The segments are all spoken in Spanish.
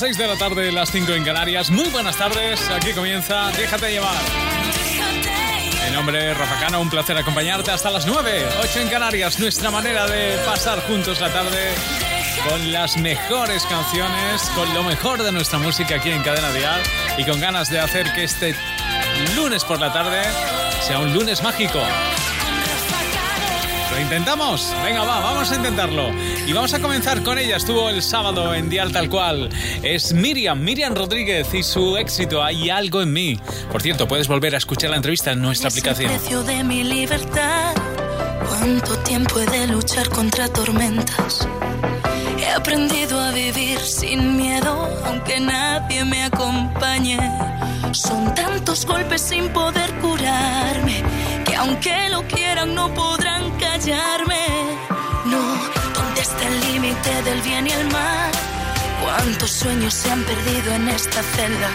Las 6 de la tarde, las 5 en Canarias. Muy buenas tardes. Aquí comienza Déjate llevar. Mi nombre es Rafa Cano, un placer acompañarte hasta las 9, 8 en Canarias. Nuestra manera de pasar juntos la tarde con las mejores canciones, con lo mejor de nuestra música aquí en Cadena Dial y con ganas de hacer que este lunes por la tarde sea un lunes mágico. ¿Lo intentamos? Venga, va, vamos a intentarlo. Y vamos a comenzar con ella. Estuvo el sábado en Dial Tal Cual. Es Miriam, Miriam Rodríguez y su éxito Hay algo en mí. Por cierto, puedes volver a escuchar la entrevista en nuestra aplicación. El precio de mi libertad. Cuánto tiempo he de luchar contra tormentas. He aprendido a vivir sin miedo, aunque nadie me acompañe. Son tantos golpes sin poder curarme, que aunque lo quieran no callarme. No, ¿dónde está el límite del bien y el mal? ¿Cuántos sueños se han perdido en esta celda?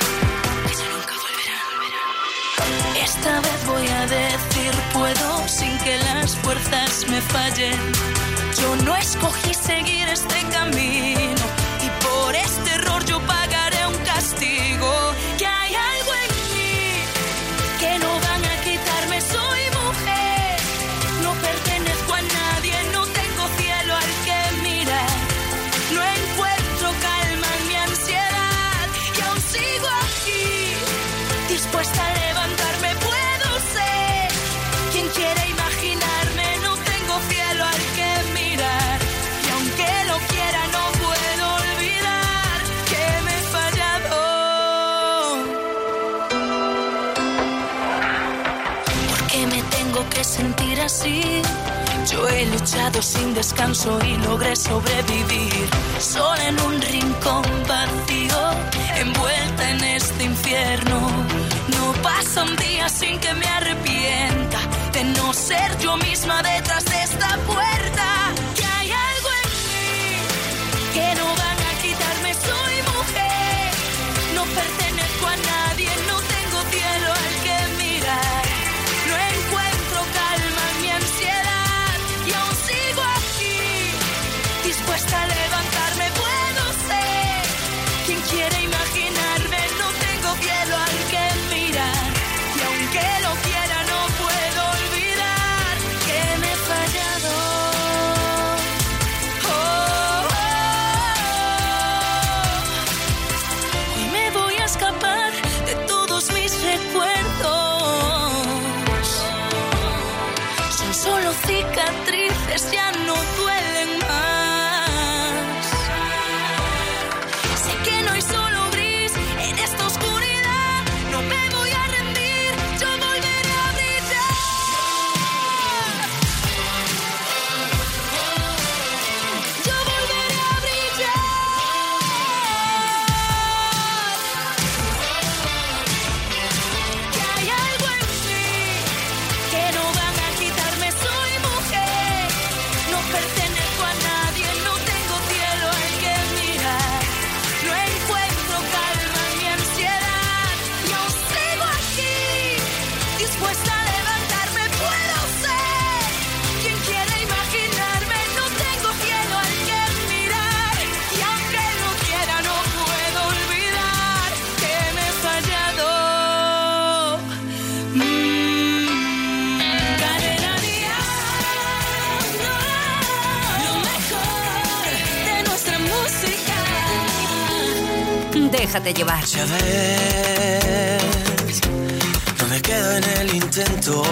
Que nunca volverán. Esta vez voy a decir puedo sin que las fuerzas me fallen. Yo no escogí seguir este camino sin descanso y logré sobrevivir. Sola en un rincón vacío, envuelta en este infierno. No pasa un día sin que me arrepienta de no ser yo misma detrás de esta puerta. Déjate llevar. Ya ves, no me quedo en el intento.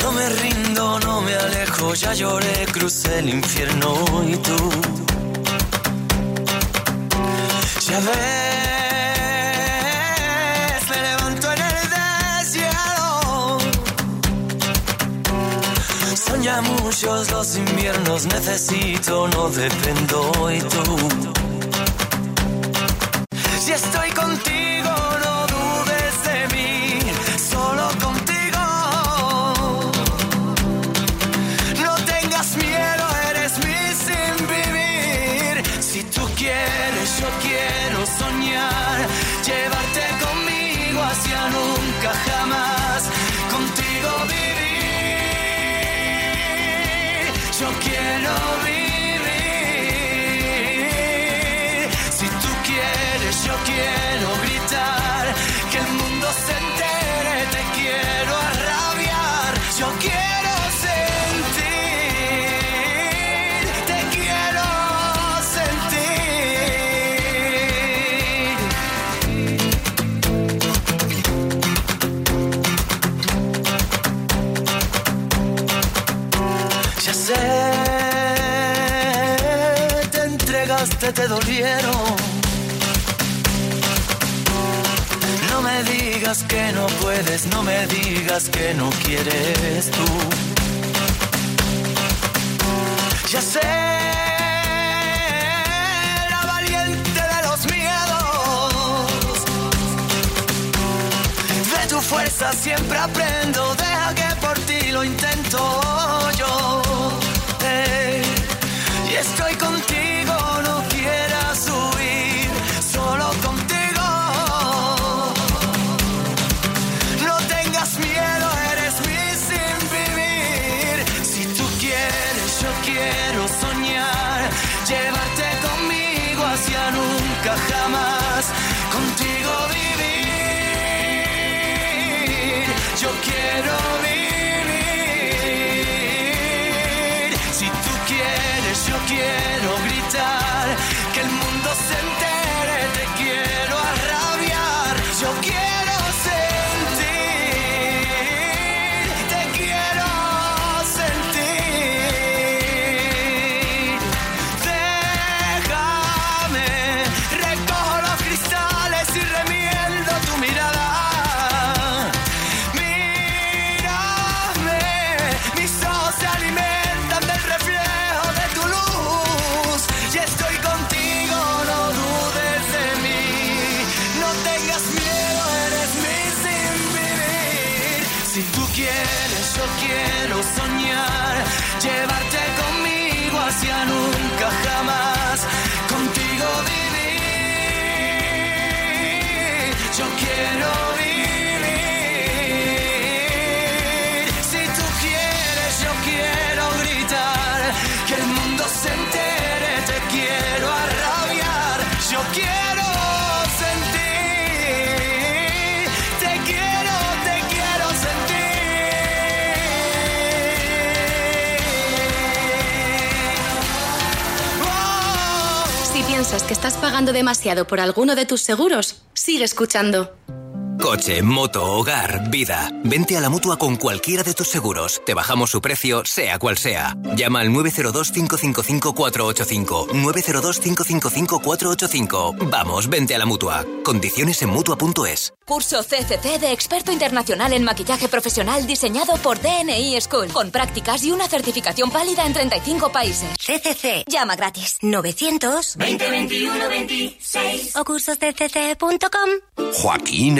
No me rindo, no me alejo, ya lloré, crucé el infierno y tú. Ya ves, muchos los inviernos, necesito, no dependo y tú. Te dolieron. No me digas que no puedes, no me digas que no quieres tú. Ya sé, fuerza siempre aprendo, deja que por ti lo intento yo. y estoy contigo, quieres, yo quiero soñar, llevarte conmigo hacia nunca jamás. Contigo vivir. Yo quiero que estás pagando demasiado por alguno de tus seguros, sigue escuchando. Coche, moto, hogar, vida. Vente a la mutua con cualquiera de tus seguros. Te bajamos su precio, sea cual sea. Llama al 902-555-485. 902-555-485. Vamos, vente a la mutua. Condiciones en mutua.es. Curso CCC de experto internacional en maquillaje profesional diseñado por DNI School, con prácticas y una certificación válida en 35 países. CCC. Llama gratis. 900 2021 26 o cursosdcc.com. Joaquín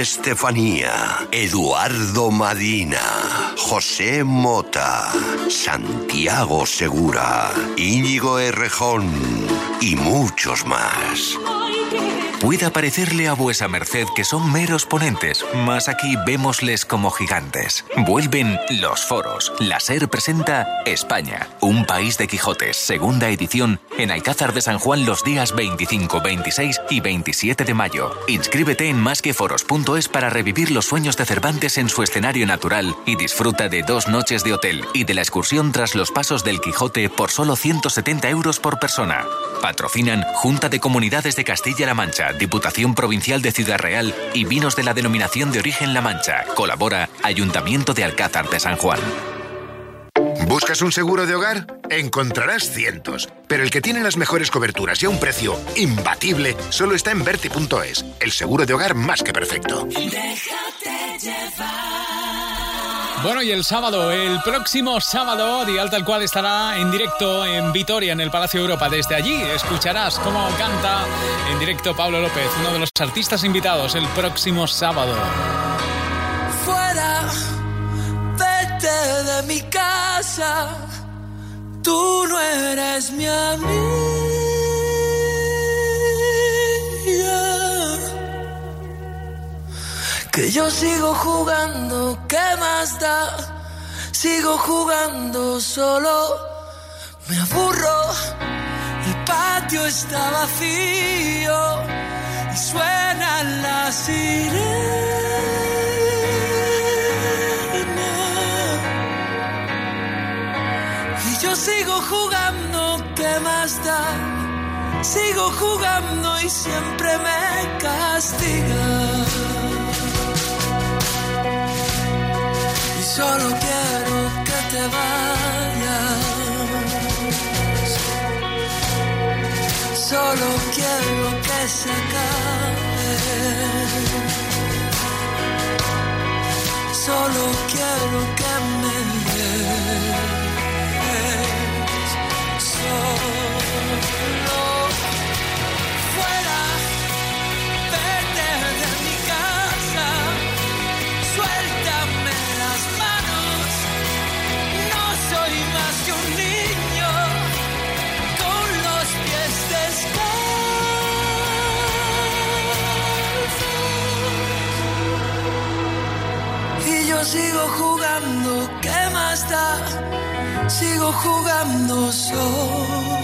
Eduardo Madina, José Mota, Santiago Segura, Íñigo Errejón y muchos más. Puede parecerle a vuesa merced que son meros ponentes, mas aquí vémosles como gigantes. Vuelven los foros. La SER presenta España, un país de Quijotes, segunda edición, en Alcázar de San Juan los días 25, 26 y 27 de mayo. Inscríbete en másqueforos.es para revivir los sueños de Cervantes en su escenario natural y disfruta de dos noches de hotel y de la excursión tras los pasos del Quijote por solo 170 euros por persona. Patrocinan Junta de Comunidades de Castilla-La Mancha, Diputación Provincial de Ciudad Real y Vinos de la Denominación de Origen La Mancha. Colabora Ayuntamiento de Alcázar de San Juan. ¿Buscas un seguro de hogar? Encontrarás cientos, pero el que tiene las mejores coberturas y a un precio imbatible solo está en Verti.es, el seguro de hogar más que perfecto. Bueno, y el sábado, el próximo sábado, Dial Tal Cual estará en directo en Vitoria, en el Palacio Europa. Desde allí escucharás cómo canta en directo Pablo López, uno de los artistas invitados, el próximo sábado. fuera, vete de mi casa, tú no eres mi amiga. Que yo sigo jugando, ¿qué más da? Sigo jugando solo, me aburro, el patio está vacío y suenan las sirenas. Y yo sigo jugando, ¿qué más da? Sigo jugando y siempre me castiga. solo quiero que te vayas. Solo quiero que se acabe. Solo quiero que me des. Solo fuera. jugando sol.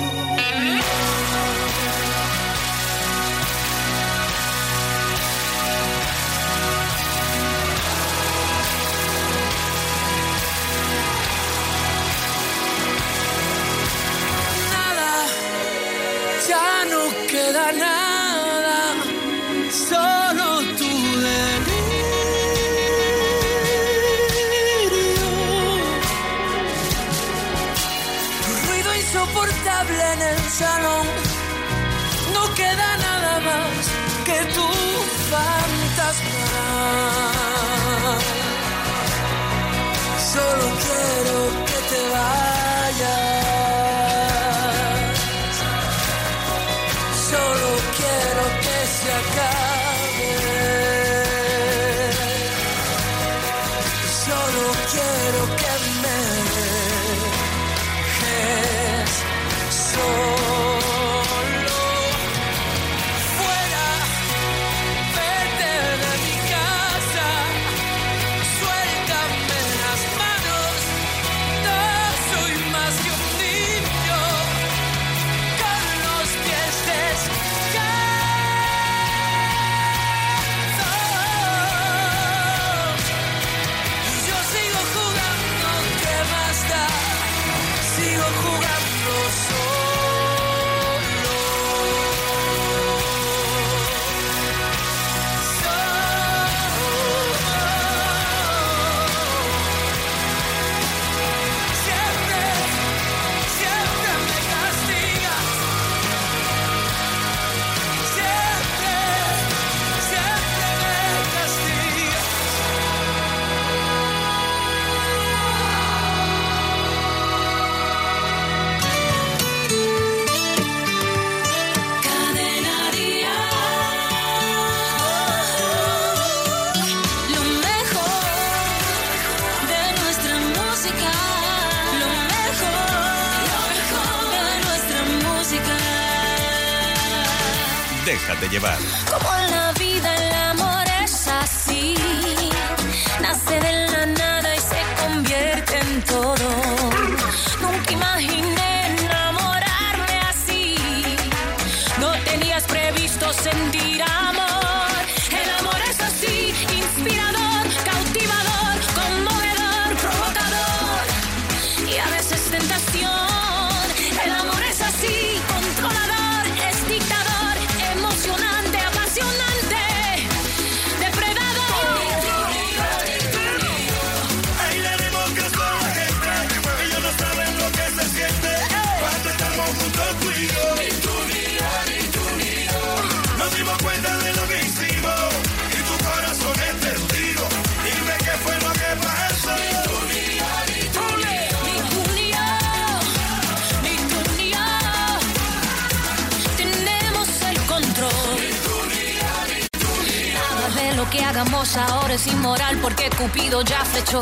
lo que hagamos ahora es inmoral porque Cupido ya flechó.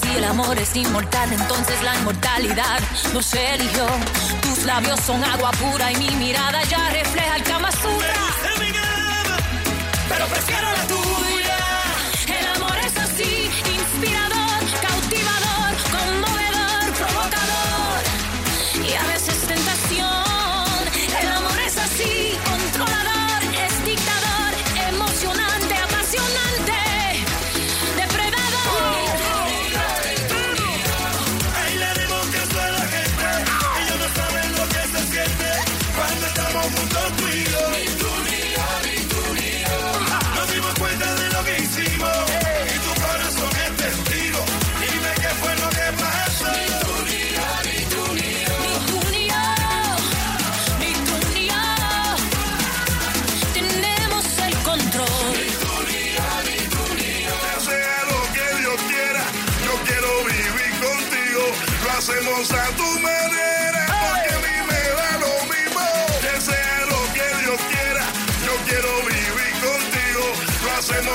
Si el amor es inmortal, entonces la inmortalidad nos eligió. Tus labios son agua pura y mi mirada ya refleja el Kama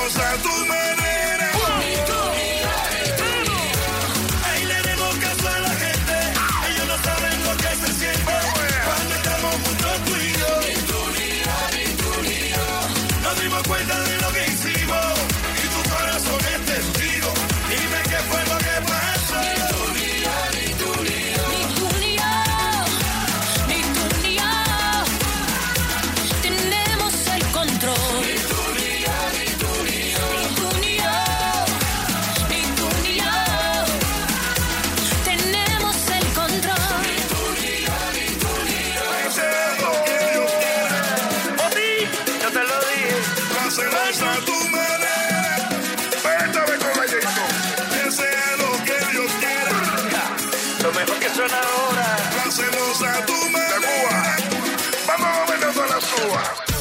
cause I do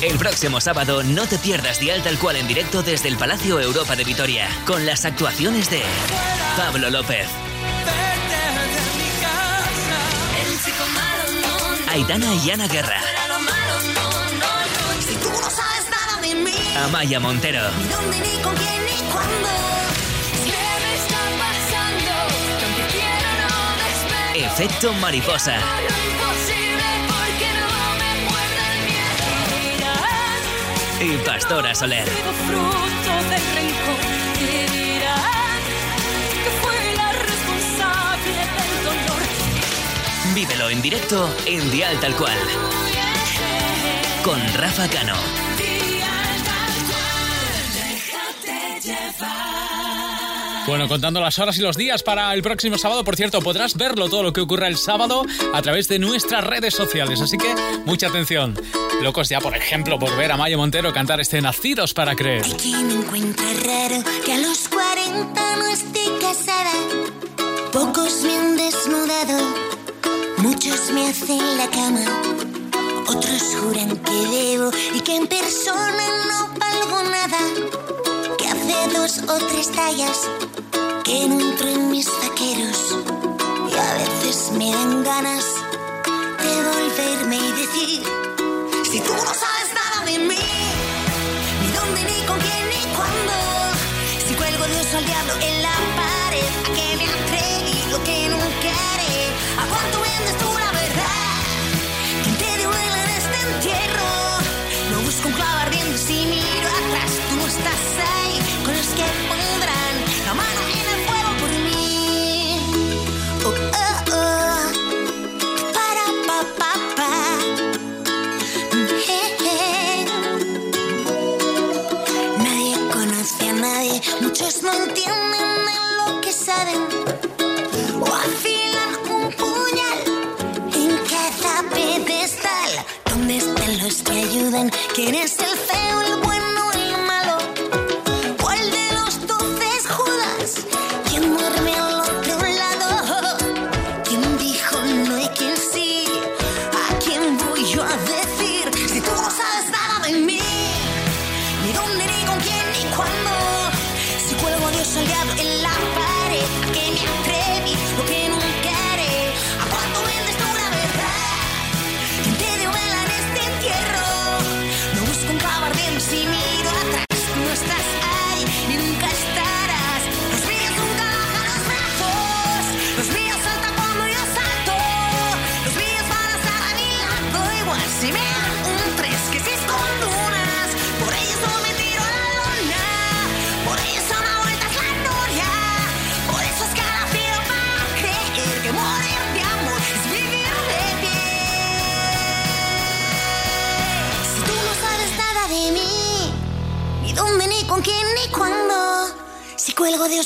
El próximo sábado no te pierdas Dial Tal Cual en directo desde el Palacio Europa de Vitoria, con las actuaciones de Pablo López. Aitana y Ana Guerra. Amaya Montero. Efecto mariposa. y Pastora Soler. Fruto. Vívelo en directo en Dial Tal Cual. Con Rafa Cano. Bueno, contando las horas y los días para el próximo sábado, por cierto, podrás verlo todo lo que ocurra el sábado a través de nuestras redes sociales, así que mucha atención. Locos ya, por ejemplo, por ver a Mayo Montero cantar este Nacidos para Creer. Aquí me encuentro raro que a los 40 no esté casada. Pocos me han desnudado, muchos me hacen la cama. Otros juran que debo y que en persona no valgo nada. Que hace dos o tres tallas que no entro en mis vaqueros y a veces me dan ganas de volverme y decir, si tú no sabes nada de mí, ni dónde, ni con quién, ni cuándo, si cuelgo Dios al diablo en la pared, a que me atreví lo que nunca haré, a cuánto vendes tú Working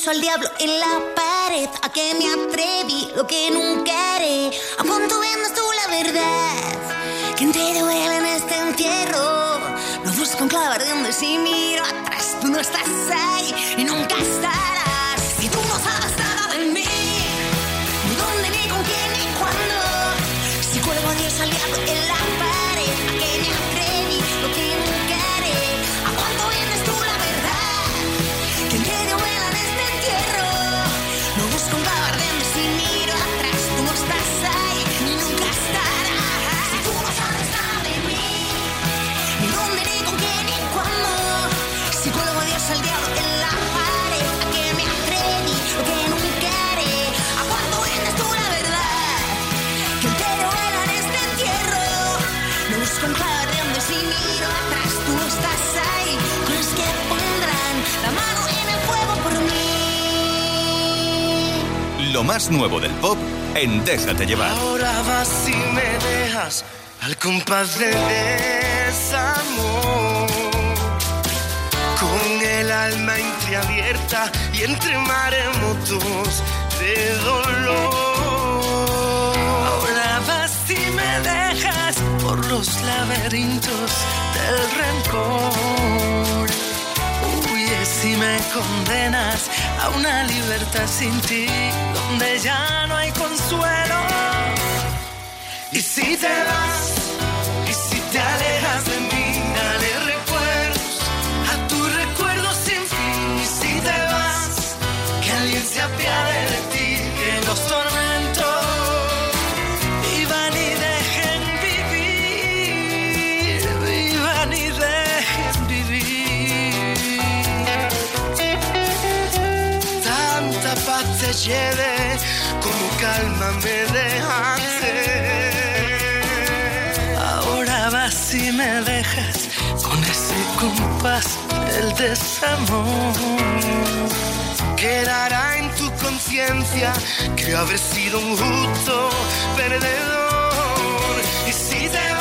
beso al diablo en la pared. A que me atreví lo que nunca haré. A cuánto vendas tú la verdad. Que te duele en este entierro. Lo busco en clavar de donde si miro atrás. Tú no estás ahí y nunca estás. Más nuevo del pop en Déjate llevar. Ahora vas y me dejas al compás del desamor. Con el alma entreabierta y entre maremotos de dolor. Ahora vas y me dejas por los laberintos del rencor. Huyes y me condenas a una libertad sin ti, donde ya no hay consuelo. Y si te vas, lleve como calma me deja ser. Ahora vas y me dejas con ese compás del desamor. Quedará en tu conciencia que haber sido un justo perdedor. Y si te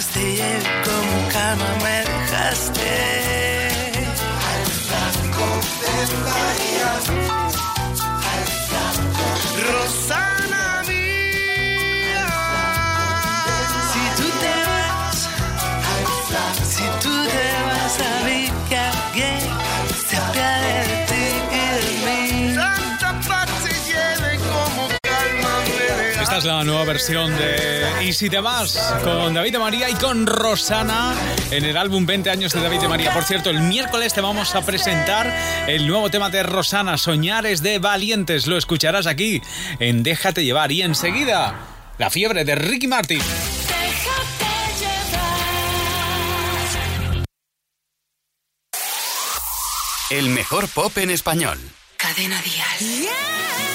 tanta paz te lleve como calma me dejaste. Al de María. Al flanco. Rosana es la nueva versión de Y si te vas con David de María y con Rosana en el álbum 20 años de David de María. Por cierto, el miércoles te vamos a presentar el nuevo tema de Rosana, Soñares de Valientes. Lo escucharás aquí en Déjate llevar y enseguida la fiebre de Ricky Martin. El mejor pop en español. Cadena Dial. Es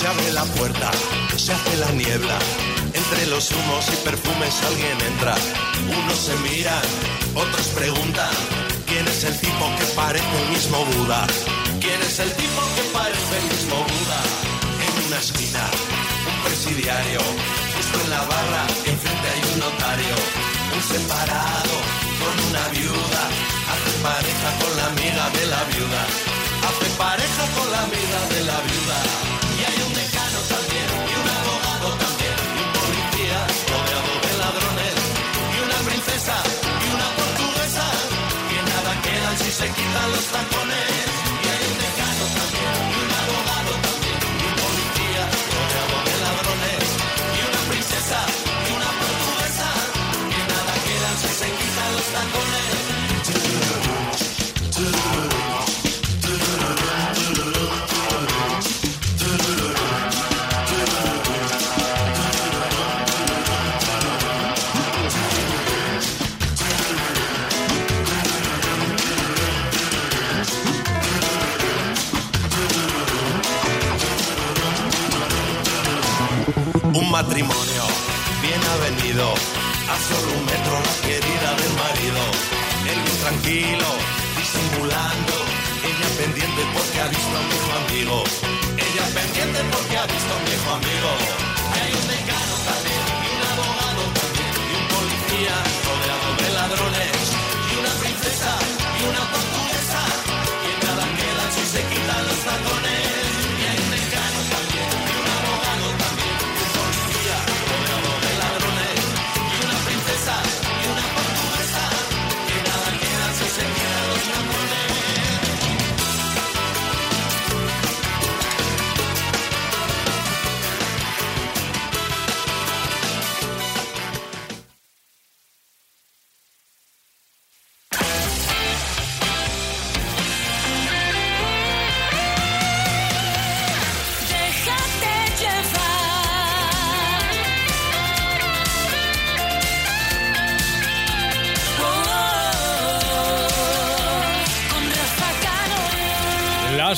Se abre la puerta, se hace la niebla. Entre los humos y perfumes alguien entra. Unos se miran, otros preguntan. ¿Quién es el tipo que parece el mismo Buda? ¿Quién es el tipo que parece el mismo Buda? En una esquina, un presidiario, justo en la barra, enfrente hay un notario, un separado con una viuda, hace pareja con la amiga de la viuda, hace pareja con la amiga de la viuda. Los tacones. Matrimonio bien avenido, a solo un metro la querida del marido. Él bien tranquilo, disimulando, ella pendiente porque ha visto a un viejo amigo. Ella pendiente porque ha visto a un viejo amigo.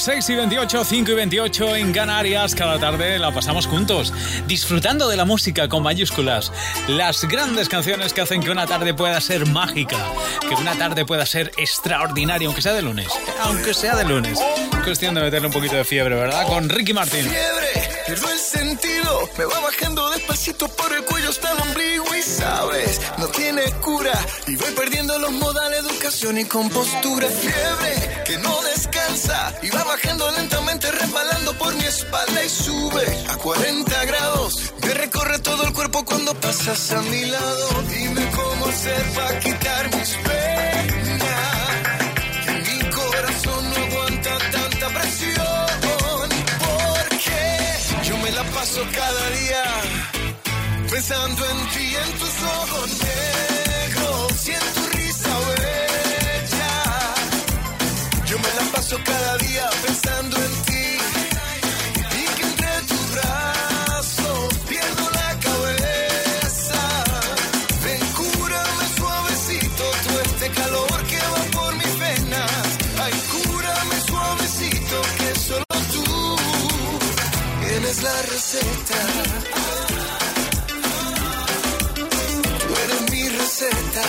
Las 6 y 28, 5 y 28 en Canarias, cada tarde la pasamos juntos, disfrutando de la música con mayúsculas. Las grandes canciones que hacen que una tarde pueda ser mágica, que una tarde pueda ser extraordinaria, aunque sea de lunes. Aunque sea de lunes. Cuestión de meterle un poquito de fiebre, ¿verdad? Con Ricky Martin. Fiebre, pierdo el sentido, me va bajando despacito por el cuello hasta el ombligo y sabes, no tiene cura y voy perdiendo los modales, educación y compostura. Fiebre que no descansa y va bajando lentamente, resbalando por mi espalda y sube a 40 grados. Me recorre todo el cuerpo cuando pasas a mi lado. Dime cómo hacer para quitar mis penas. Paso cada día pensando en ti, en tus ojos negros y en tu risa bella. Yo me la paso cada día la receta. Tú eres mi receta.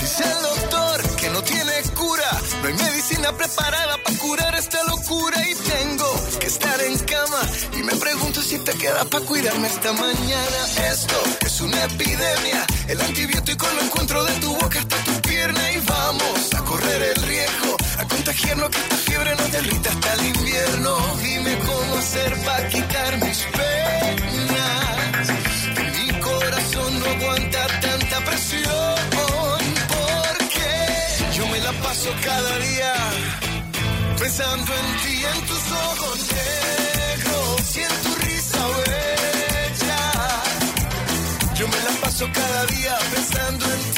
Dice el doctor que no tiene cura. No hay medicina preparada para curar esta locura. Y tengo que estar en cama. Y me pregunto si te queda para cuidarme esta mañana. Esto es una epidemia. El antibiótico lo encuentro de tu boca hasta tu pierna. Y vamos a correr el riesgo. A contagiarnos que esta fiebre nos derrita hasta el invierno. Dime cómo hacer para quitar mis penas. Mi corazón no aguanta tanta presión. Porque yo me la paso cada día pensando en ti, en tus ojos negros y en tu risa bella. Yo me la paso cada día pensando en ti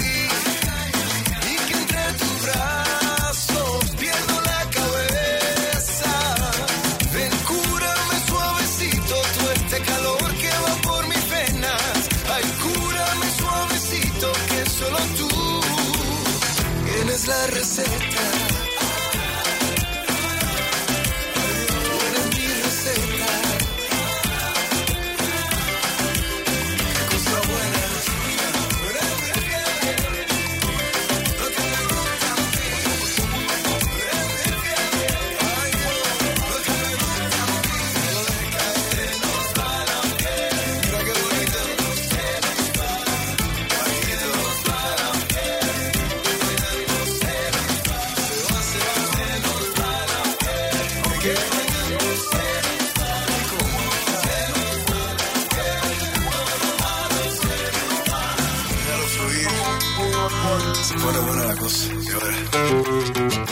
pone buena la cosa. Y ahora.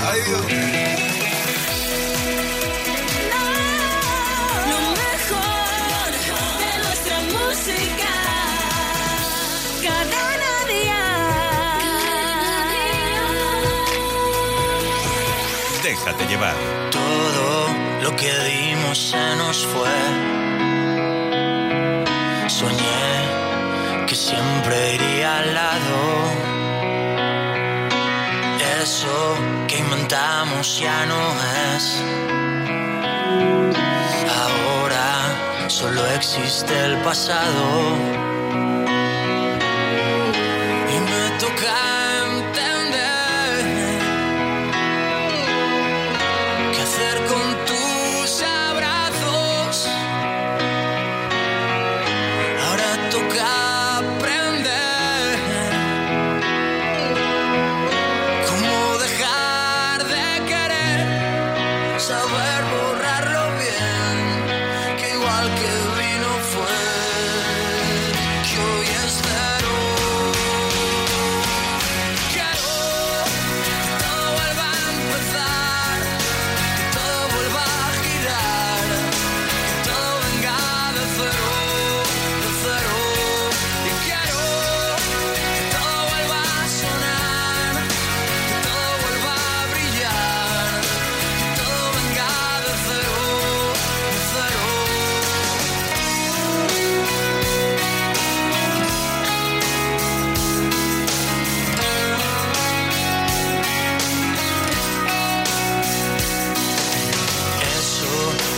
Ay, Dios. Lo mejor de nuestra música. Cadena Déjate llevar. Todo lo que dimos se nos fue. Soñé que siempre iría al lado. Eso que inventamos ya no es. Ahora solo existe el pasado. Y me toca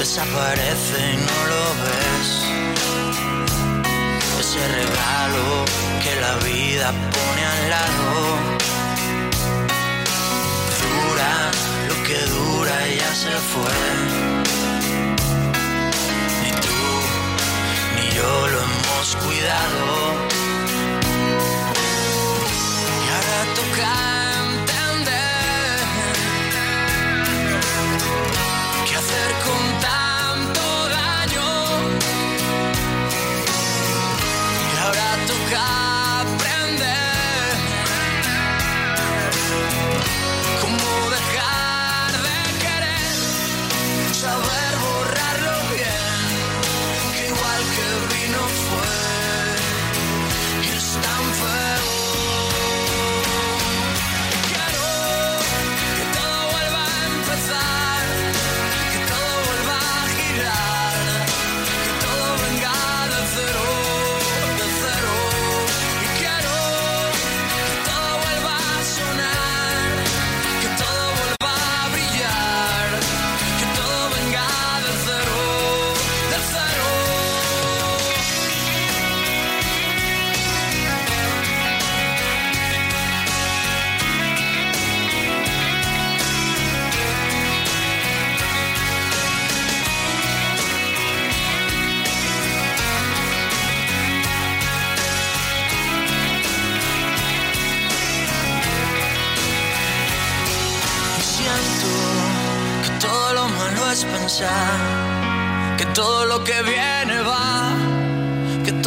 desaparece y no lo ves. Ese regalo que la vida pone al lado. Dura lo que dura y ya se fue. Ni tú ni yo lo hemos cuidado. Y ahora toca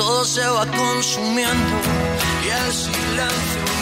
todo se va consumiendo y el silencio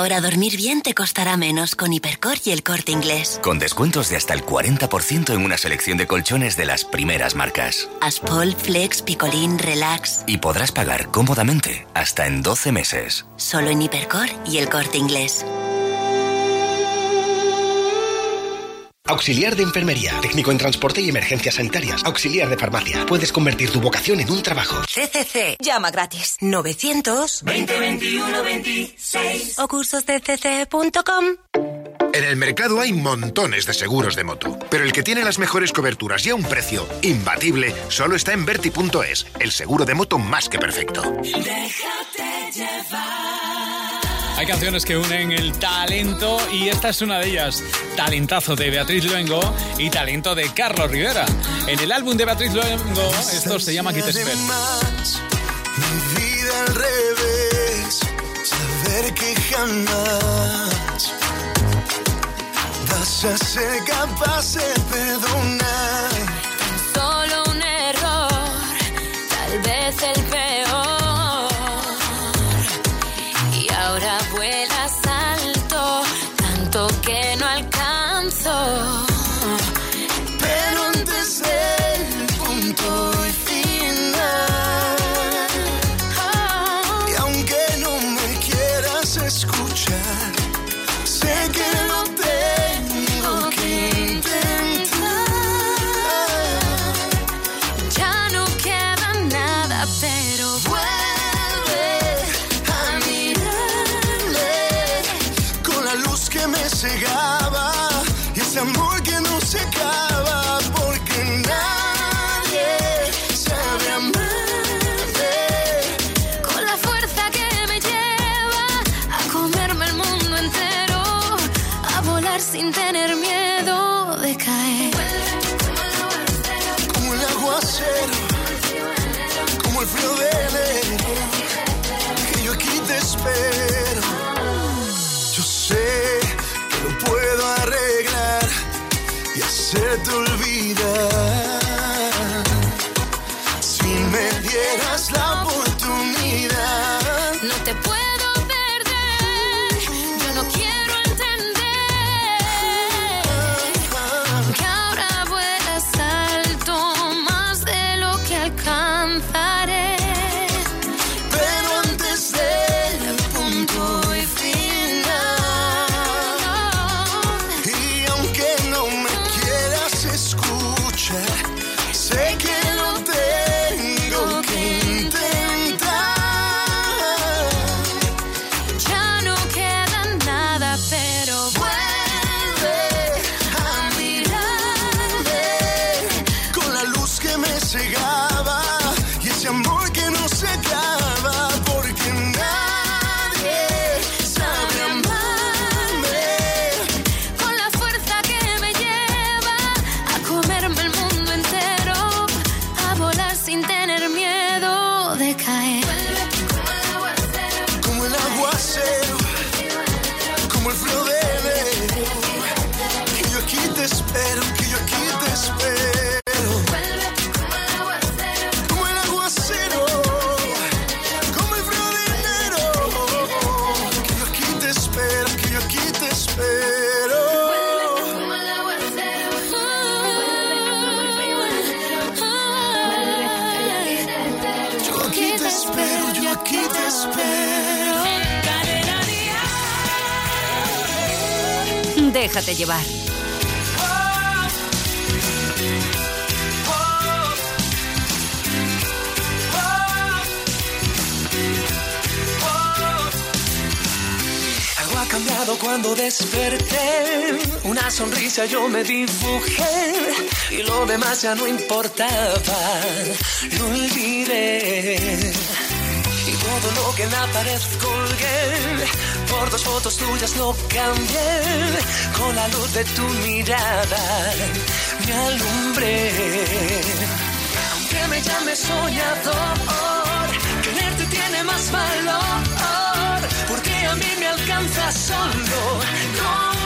Ahora dormir bien te costará menos con Hipercor y el corte inglés. Con descuentos de hasta el 40% en una selección de colchones de las primeras marcas. Aspol, Flex, Picolín, Relax. Y podrás pagar cómodamente hasta en 12 meses. Solo en Hipercor y el corte inglés. Auxiliar de enfermería, técnico en transporte y emergencias sanitarias, auxiliar de farmacia. Puedes convertir tu vocación en un trabajo. CCC, llama gratis 900 2021 26 o cursoscc.com. En el mercado hay montones de seguros de moto, pero el que tiene las mejores coberturas y a un precio imbatible solo está en verti.es, el seguro de moto más que perfecto. Déjate llevar. Hay canciones que unen el talento y esta es una de ellas. Talentazo de Beatriz Luengo y talento de Carlos Rivera. En el álbum de Beatriz Luengo, esto se llama Aquí una sonrisa yo me dibujé y lo demás ya no importaba, lo olvidé. Y todo lo que en la pared colgué, por dos fotos tuyas lo cambié, con la luz de tu mirada me alumbré. Aunque me llame soñador, quererte tiene más valor alcanza solo. Con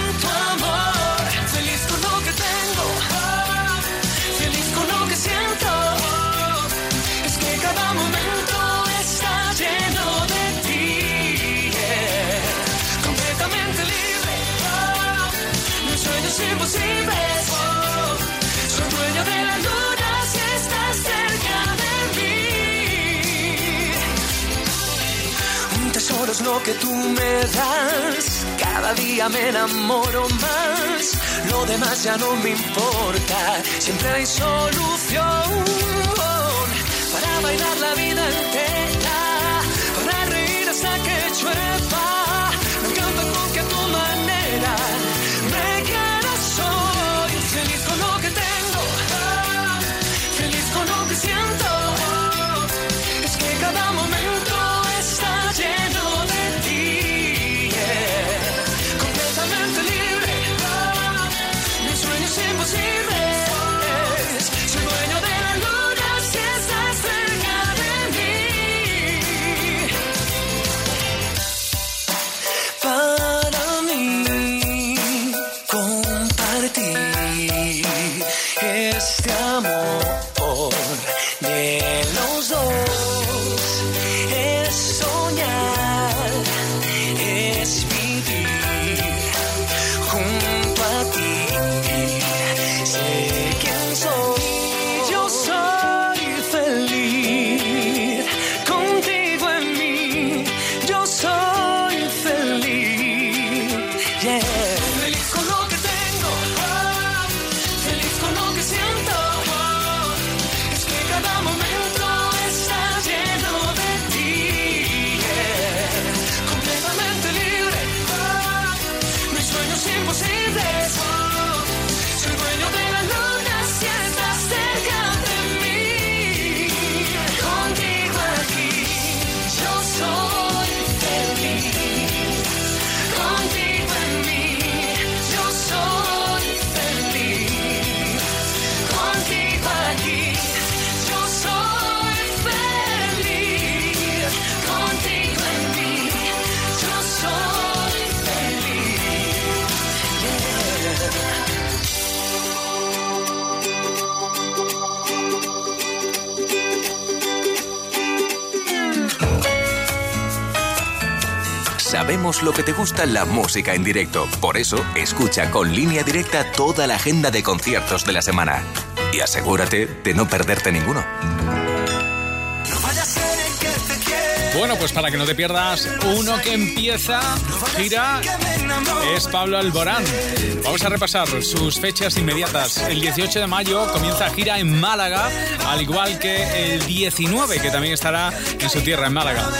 lo que tú me das. Cada día me enamoro más. Lo demás ya no me importa. Siempre hay solución para bailar la vida entera. Para reír hasta que llueva. Lo que te gusta la música en directo. Por eso, escucha con línea directa toda la agenda de conciertos de la semana. Y asegúrate de no perderte ninguno. Bueno, pues para que no te pierdas, uno que empieza gira es Pablo Alborán. Vamos a repasar sus fechas inmediatas. El 18 de mayo comienza gira en Málaga, al igual que el 19, que también estará en su tierra, en Málaga.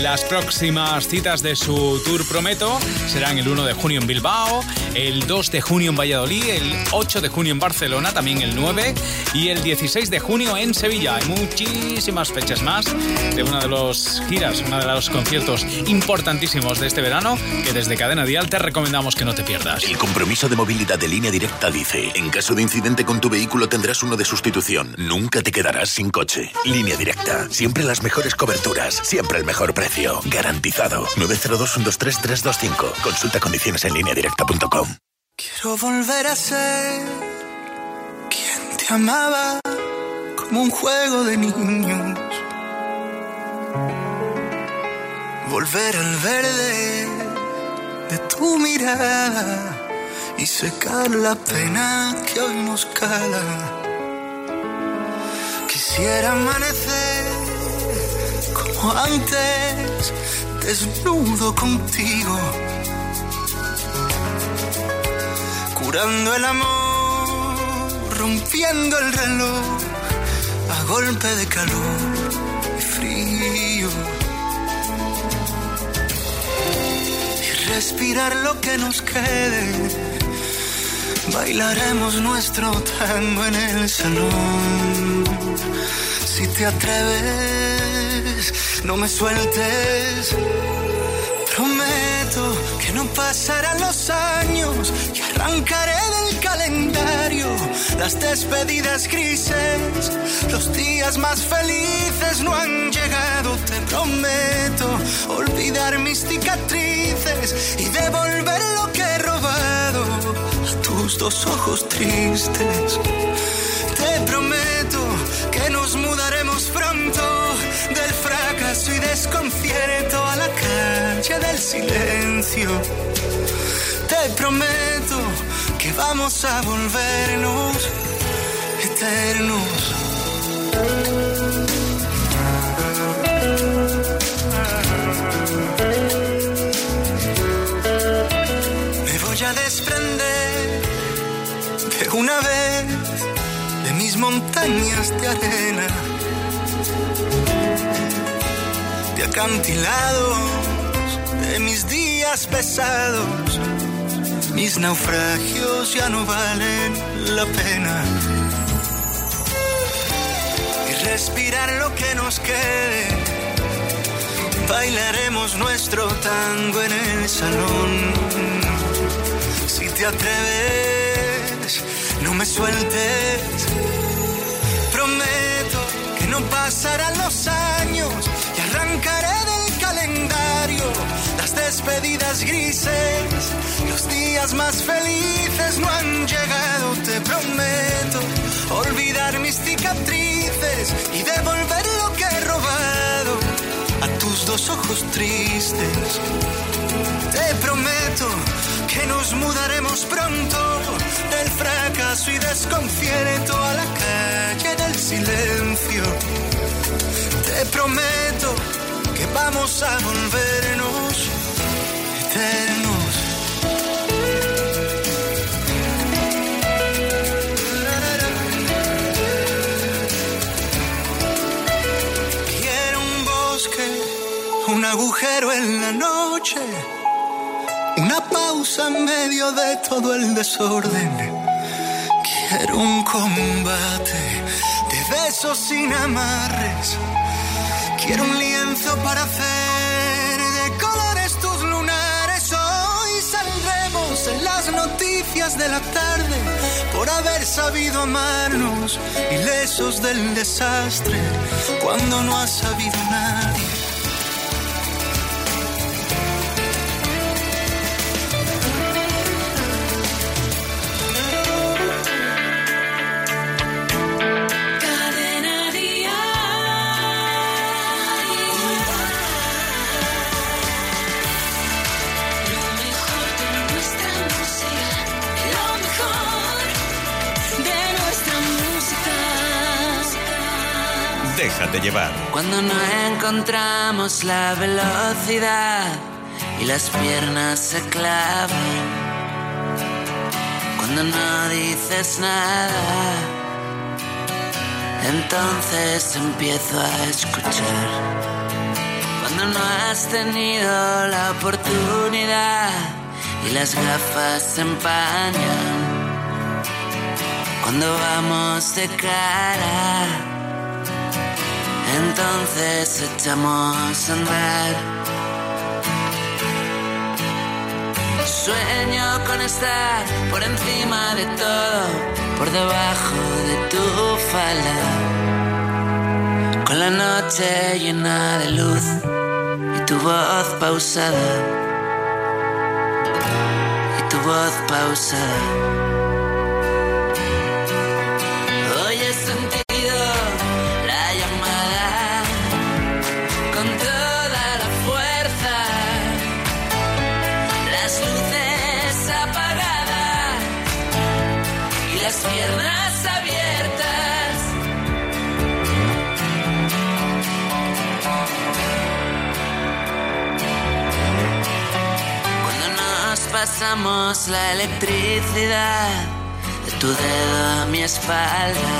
Las próximas citas de su tour Prometo serán el 1 de junio en Bilbao, el 2 de junio en Valladolid, el 8 de junio en Barcelona, también el 9, y el 16 de junio en Sevilla. Hay muchísimas fechas más de una de los giras, uno de los conciertos importantísimos de este verano que desde Cadena Dial te recomendamos que no te pierdas. El compromiso de movilidad de línea directa dice, en caso de incidente con tu vehículo tendrás uno de sustitución. Nunca te quedarás sin coche. Línea directa, siempre las mejores coberturas, siempre el mejor precio. Garantizado. 902-123-325. Consulta condiciones en línea directa.com. Quiero volver a ser quien te amaba como un juego de niños. Volver al verde de tu mirada y secar la pena que hoy nos cala. Quisiera amanecer como antes, desnudo contigo curando el amor, rompiendo el reloj a golpe de calor respirar lo que nos quede. Bailaremos nuestro tango en el salón. Si te atreves, no me sueltes. Prometo que no pasarán los años y arrancaré del calendario las despedidas grises. Los días más felices no han llegado, te prometo olvidar mis cicatrices y devolver lo que he robado a tus dos ojos tristes. Te prometo que nos mudaremos pronto del fracaso y desconcierto a la calle del silencio. Te prometo que vamos a volvernos eternos. Desprender de una vez de mis montañas de arena, de acantilados, de mis días pesados. Mis naufragios ya no valen la pena. Y respirar lo que nos quede. Bailaremos nuestro tango en el salón. Te atreves, no me sueltes. Prometo que no pasarán los años y arrancaré del calendario las despedidas grises. Los días más felices no han llegado, te prometo cicatrices y devolver lo que he robado a tus dos ojos tristes. Te prometo que nos mudaremos pronto del fracaso y desconcierto a la calle del silencio. Te prometo que vamos a volvernos eternos. Quiero un bosque, un agujero en la noche, una pausa en medio de todo el desorden. Quiero un combate de besos sin amarres. Quiero un lienzo para hacer de colores tus lunares. Hoy saldremos en las noticias de la tarde por haber sabido amarnos, ilesos del desastre, cuando no ha sabido nadie. Cuando no encontramos la velocidad y las piernas se clavan. Cuando no dices nada, entonces empiezo a escuchar. Cuando no has tenido la oportunidad y las gafas se empañan. Cuando vamos de cara entonces echamos a andar. Sueño con estar por encima de todo, por debajo de tu falda, con la noche llena de luz y tu voz pausada, y tu voz pausada. Pasamos la electricidad de tu dedo a mi espalda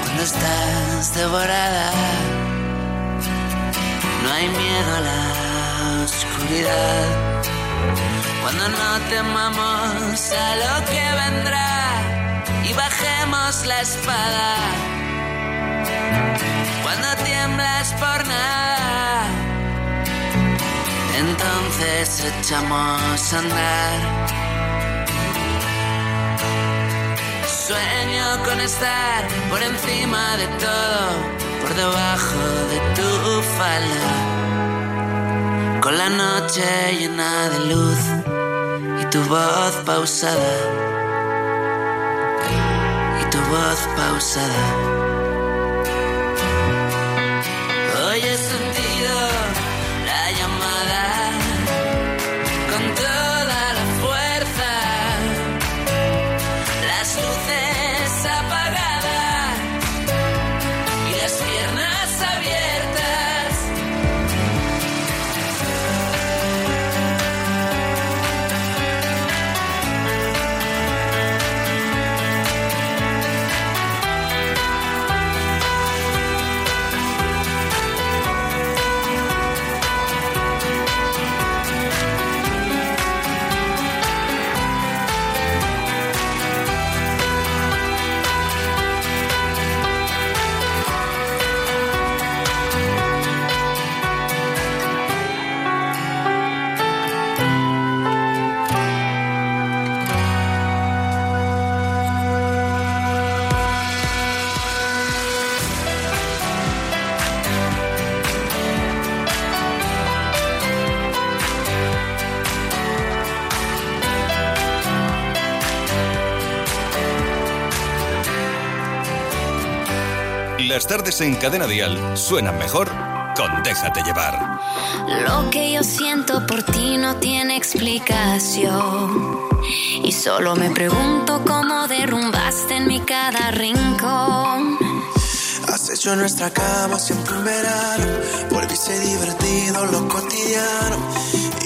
cuando estás devorada. No hay miedo a la oscuridad. Cuando no temamos a lo que vendrá y bajemos la espada. Cuando tiemblas por nada, entonces echamos a andar. Sueño con estar por encima de todo, por debajo de tu falda, con la noche llena de luz y tu voz pausada, y tu voz pausada. Las tardes en Cadena Dial suenan mejor con Déjate llevar. Lo que yo siento por ti no tiene explicación. Y solo me pregunto cómo derrumbaste en mi cada rincón. Has hecho nuestra cama siempre un verano. Volviste divertido lo cotidiano.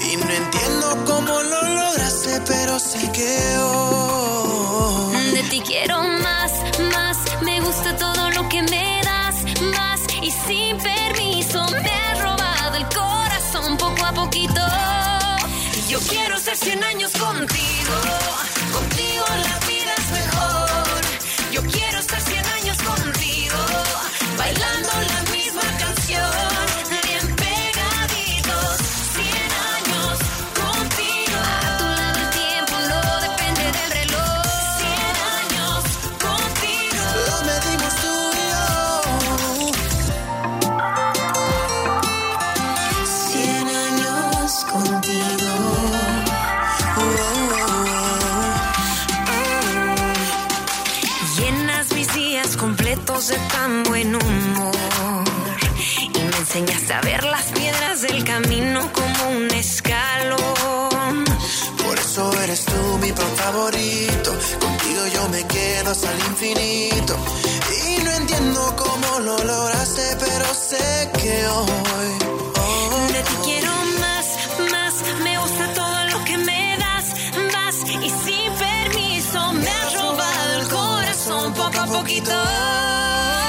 Y no entiendo cómo lo lograste, pero sé que hoy. De ti quiero más, más. Gusta todo lo que me das, más. Y sin permiso me has robado el corazón poco a poquito. Y yo quiero ser 100 años contigo. Contigo la vida mi pan favorito. Contigo yo me quedo hasta el infinito. Y no entiendo cómo lo lograste, pero sé que hoy. hoy De ti quiero más, más. Me gusta todo lo que me das, más. Y sin permiso me has robado el corazón poco a poquito. Yo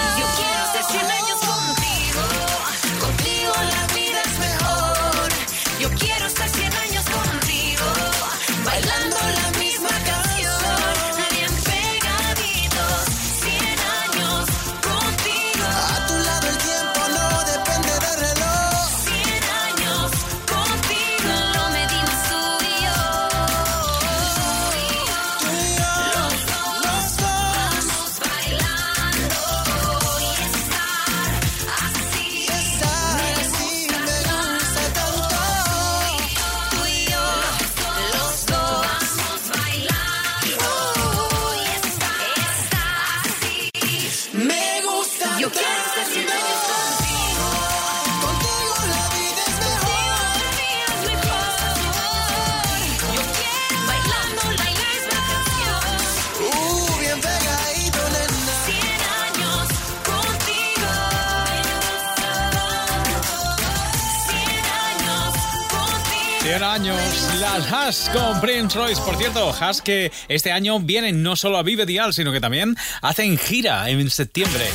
Prince Royce. Por cierto, Haas que este año vienen no solo a Vive Dial, sino que también hacen gira en septiembre.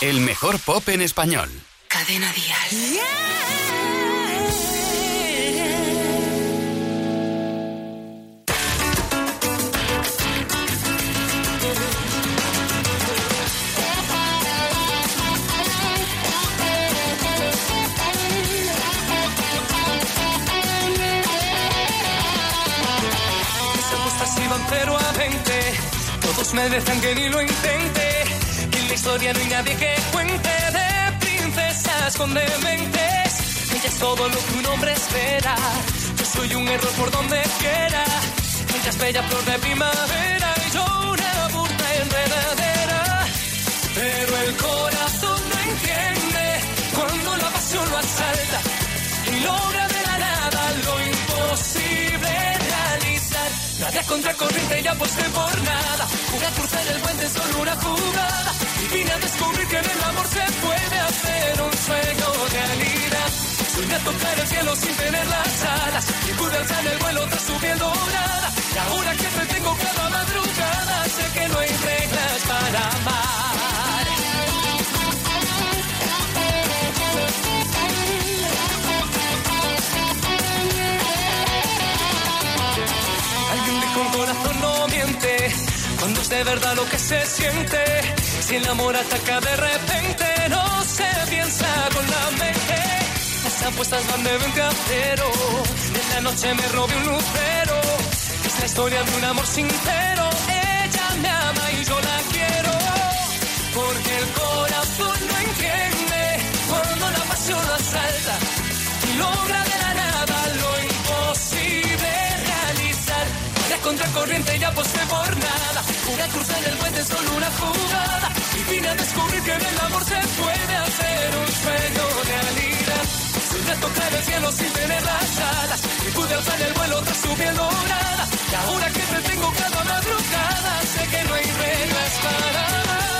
El mejor pop en español. Cadena Dial. Me decían que ni lo intente Que en la historia no hay nadie que cuente. De princesas con dementes Ella es todo lo que un hombre espera Yo soy un error por donde quiera Ella bella flor de primavera Nada contra corriente y aposté por nada. Jugué a cruzar el puente solo una jugada. Y vine a descubrir que en el amor se puede hacer un sueño realidad. Soñé a tocar el cielo sin tener las alas. Y pude alzar el vuelo tras su piel dorada. Y ahora que te tengo cada madrugada, sé que no hay reglas para amar. De verdad lo que se siente. Si el amor ataca de repente, no se piensa con la mente. Las apuestas van de buen cafero. En la noche me robé un lucero. Es la historia de un amor sincero. Ella me ama y yo la quiero. Porque el corazón no entiende cuando la pasión asalta y logra contracorriente y aposté por nada. Una cruzar el puente es solo una jugada. Y vine a descubrir que en el amor se puede hacer un sueño realidad. Soñé tocar el cielo sin tener las alas. Y pude alzar el vuelo tras su piel dorada. Y ahora que te tengo cada madrugada, sé que no hay reglas para nada.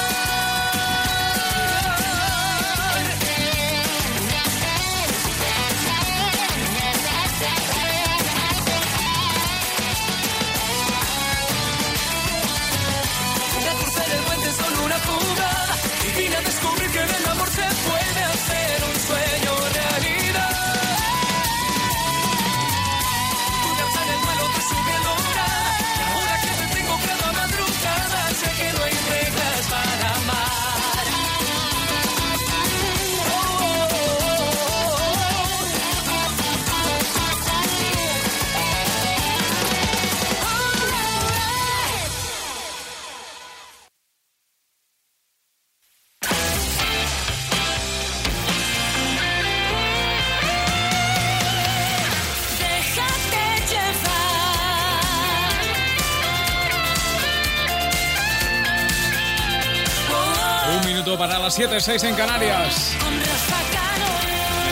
7.6 en Canarias.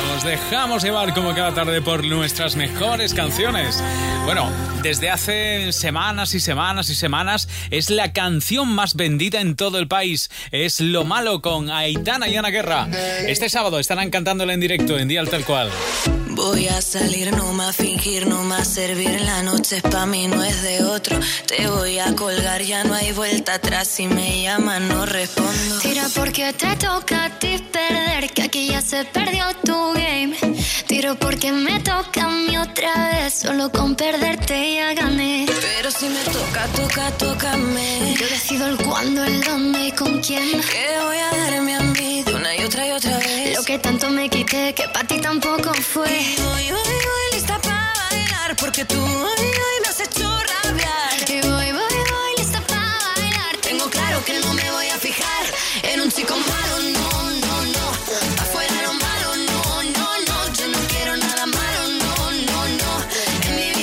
Nos dejamos llevar como cada tarde por nuestras mejores canciones. Bueno, desde hace semanas y semanas y semanas es la canción más vendida en todo el país. Es Lo Malo con Aitana y Ana Guerra. Este sábado estarán cantándola en directo en Día Tal Cual. Voy a salir, no más fingir, no más servir. La noche es pa' mí, no es de otro. Te voy a colgar, ya no hay vuelta atrás. Si me llaman, no respondo. Tira porque te toca a ti perder, que aquí ya se perdió tu game. Tiro porque me toca a mí otra vez, solo con perderte ya gané. Pero si me toca, toca, tócame. Yo decido el cuándo, el dónde y con quién. Que voy a darme a mí una y otra y otra vez. Lo que tanto me quité, que para ti tampoco fue. Y hoy, hoy, hoy, lista para bailar, porque tú hoy, hoy me has hecho